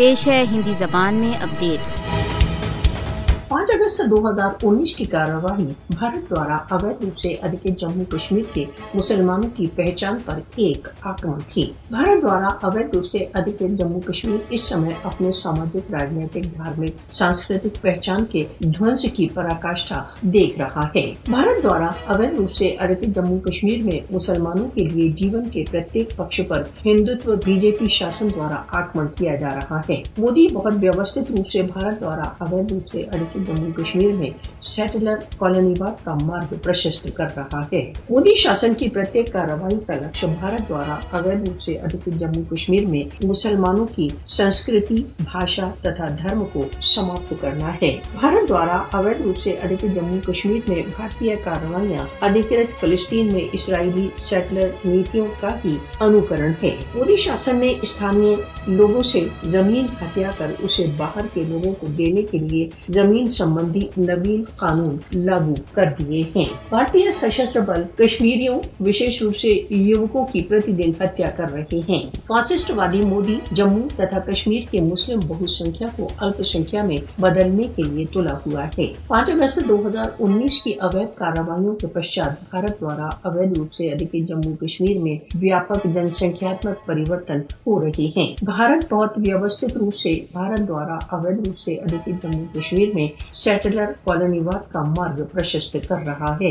پیش ہے ہندی زبان میں اپڈیٹ پانچ اگست دو ہزار انیس کی کارروائی بھارت دوارا اویدھ روپ سے ادھکت جموں کشمیر کے مسلمانوں کی پہچان پر ایک آکرمن تھی۔ بھارت دوارا اویدھ روپ سے ادھکت جموں کشمیر اس سمے اپنے ساماجک راجنیتک، دھارمک، سانسکرتک پہچان کے دھونس کی پراکاشٹھا دیکھ رہا ہے۔ بھارت دوارا اویدھ روپ سے ادھکت جموں کشمیر میں مسلمانوں کے لیے جیون کے پرتیک پکش پر ہندوتو بی جے پی شاسن دوارا آکرمن کیا جا رہا ہے۔ مودی بہت ویوستھت روپ سے بھارت دوارا اویدھ روپ سے ادھکت جموں کشمیر کشمیر میں سیٹلر کالونی باد کا مارگ پرشست کر رہا ہے۔ مودی شاسن کی پرتیک کارروائی کا لکش بھارت دوارا اویدھ روپ سے ادھکت جموں کشمیر میں مسلمانوں کی سنسکرتی، بھاشا تتھا دھرم کو سماپت کرنا ہے۔ بھارت دوارا اویدھ روپ سے ادھکت جموں کشمیر میں بھارتی کارروائیاں ادھکت فلسطین میں اسرائیلی سیٹلر نیتیوں کا ہی انوکرن ہے۔ مودی شاسن نے استھانیہ لوگوں سے زمین ہتیا کر اسے باہر کے لوگوں کو دینے کے لیے زمین سمبندی نوین قانون لاگو کر دیے ہیں۔ بھارتی سشستر بل کشمیریوں، وشیش روپ سے یوکوں کی پرتی دن ہتیا کر رہے ہیں۔ فاسسٹ وادی مودی، جموں تتھا کشمیر کے مسلم بہت سنکھیا کو الپ سنکھیا میں بدلنے کے لیے تلا ہوا ہے۔ پانچ اگست دو ہزار انیس کی اویدھ کارروائیوں کے پشچات بھارت دوارا اویدھ روپ سے ادھک جموں کشمیر میں ویاپک جن سنکھیاتمک پریورتن ہو رہے ہیں۔ بھارت بہت ویوستھت روپ سے، بھارت دوارا اویدھ روپ سے ادھک جموں کشمیر میں سیٹلر کالونی واد کا مارگ پرشست کر رہا ہے۔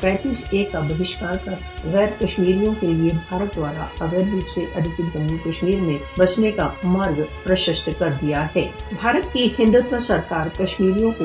پینتیس اے کا بہشکار کر غیر کشمیریوں کے لیے بھارت دوارا اویدھ روپ سے ادھکت جموں کشمیر میں بسنے کا مارگ پرشست کر دیا ہے۔ بھارت کی ہندوتو سرکار کشمیریوں کو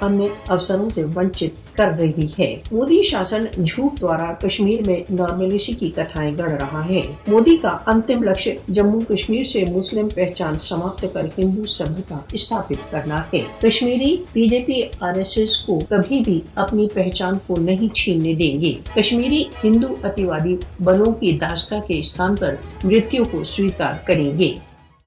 انیہ اوسروں سے ونچت کر رہی ہے۔ مودی شاسن جھوٹ دوارا کشمیر میں نارملیسی کی کتھائیں گڑھ رہا ہے۔ مودی کا انتم لکش جموں کشمیر سے مسلم پہچان سماپت کر ہندو سبھتا استھاپت کرنا ہے Kashmiri B J P R S S کو کبھی بھی اپنی پہچان کو نہیں چھیننے دیں گے کشمیری ہندو اتیوادی بلوں کی داستہ کے استھان پر مرتیو کو سویکار کریں گے